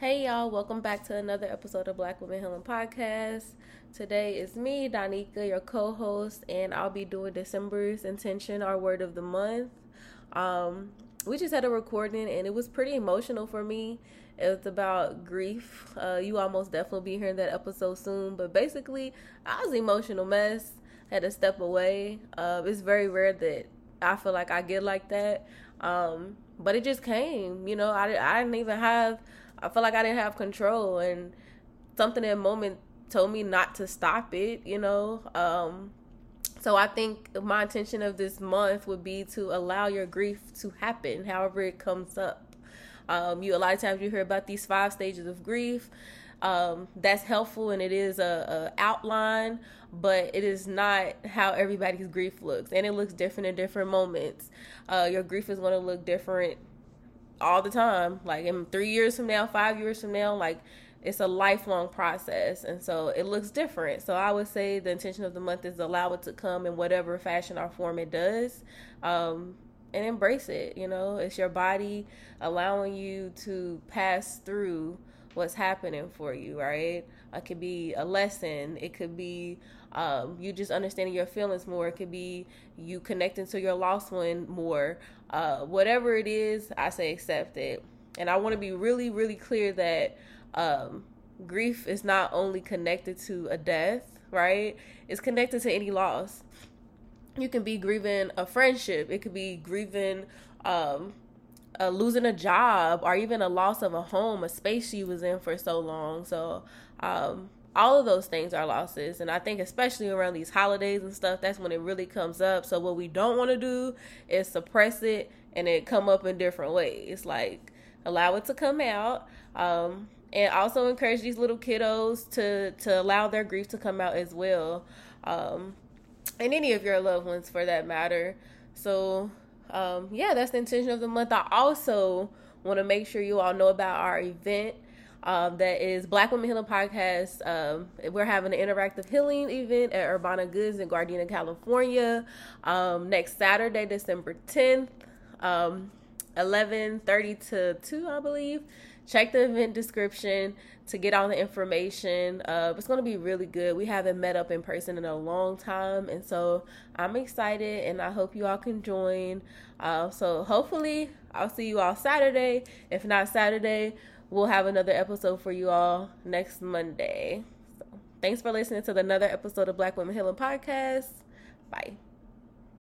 Hey y'all, welcome back to another episode of Black Women Healing Podcast. Today is me, Donika, your co-host, and I'll be doing December's intention, our word of the month. Um, we just had a recording and it was pretty emotional for me. It was about grief. Uh, you almost definitely be hearing that episode soon, but basically, I was emotional mess. Had to step away. Uh, it's very rare that I feel like I get like that. Um, but it just came. You know, I I didn't even have I felt like I didn't have control and something in the moment told me not to stop it, you know. Um, so I think my intention of this month would be to allow your grief to happen, however it comes up. Um, you a lot of times you hear about these five stages of grief. Um, that's helpful and it is a, a, outline, but it is not how everybody's grief looks, and it looks different in different moments. Uh, your grief is going to look different all the time. Like in three years from now, five years from now, like it's a lifelong process. And so it looks different. So i would say the intention of the month is allow it to come in whatever fashion or form it does um, and embrace it you know? It's your body allowing you to pass through what's happening for you right it could be a lesson it could be um, you just understanding your feelings more. It could be you connecting to your lost one more. Uh, whatever it is, I say accept it. And I want to be really, really clear that um, grief is not only connected to a death, right? It's connected to any loss. You can be grieving a friendship. It could be grieving um, losing a job or even a loss of a home, a space she was in for so long. So um, all of those things are losses. And i think especially around these holidays and stuff that's when it really comes up. So what we don't want to do is suppress it and it come up in different ways like allow it to come out. Um, and also encourage these little kiddos to to allow their grief to come out as well. Um, and any of your loved ones for that matter. So um, yeah that's the intention of the month i also want to make sure you all know about our event um, that is Black Women Healing Podcast. Um, we're having an interactive healing event at Urbana Goods in Gardena, California, um, next Saturday, December 10th, um, 11:30 to 2, I believe. Check the event description to get all the information. Uh, it's going to be really good. We haven't met up in person in a long time, and so I'm excited, and I hope you all can join. Uh, so hopefully, I'll see you all Saturday. If not Saturday, we'll have another episode for you all next Monday. So, thanks for listening to another episode of Black Women Healing Podcast. Bye.